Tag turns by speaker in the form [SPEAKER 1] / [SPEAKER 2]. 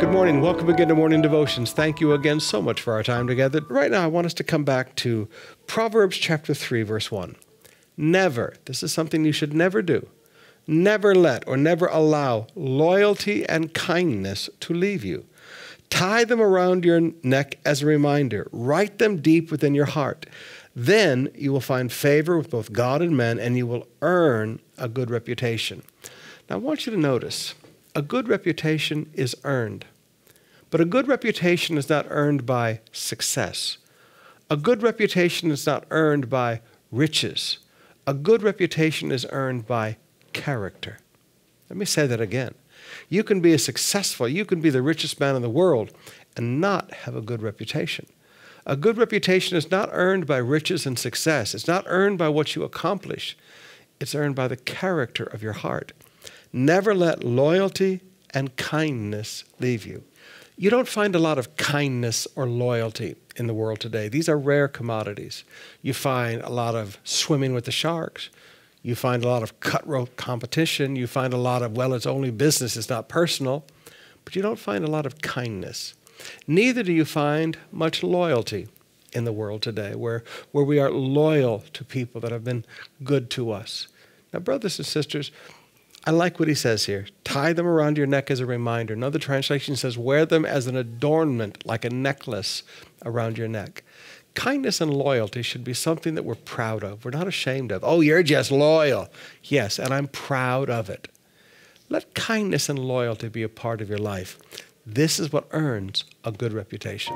[SPEAKER 1] Good morning. Welcome again to Morning Devotions. Thank you again so much for our time together. Right now, I want us to come back to Proverbs chapter 3, verse 1. Never, this is something you should never do, never let or never allow loyalty and kindness to leave you. Tie them around your neck as a reminder, write them deep within your heart. Then you will find favor with both God and men, and you will earn a good reputation. Now, I want you to notice a good reputation is earned, but a good reputation is not earned by success. A good reputation is not earned by riches. A good reputation is earned by character. Let me say that again. You can be a successful, you can be the richest man in the world and not have a good reputation. A good reputation is not earned by riches and success. It's not earned by what you accomplish. It's earned by the character of your heart. Never let loyalty and kindness leave you. You don't find a lot of kindness or loyalty in the world today. These are rare commodities. You find a lot of swimming with the sharks. You find a lot of cutthroat competition. You find a lot of, well, it's only business, it's not personal. But you don't find a lot of kindness. Neither do you find much loyalty in the world today, where, where we are loyal to people that have been good to us. Now, brothers and sisters, I like what he says here. Tie them around your neck as a reminder. Another translation says, wear them as an adornment, like a necklace around your neck. Kindness and loyalty should be something that we're proud of. We're not ashamed of. Oh, you're just loyal. Yes, and I'm proud of it. Let kindness and loyalty be a part of your life. This is what earns a good reputation.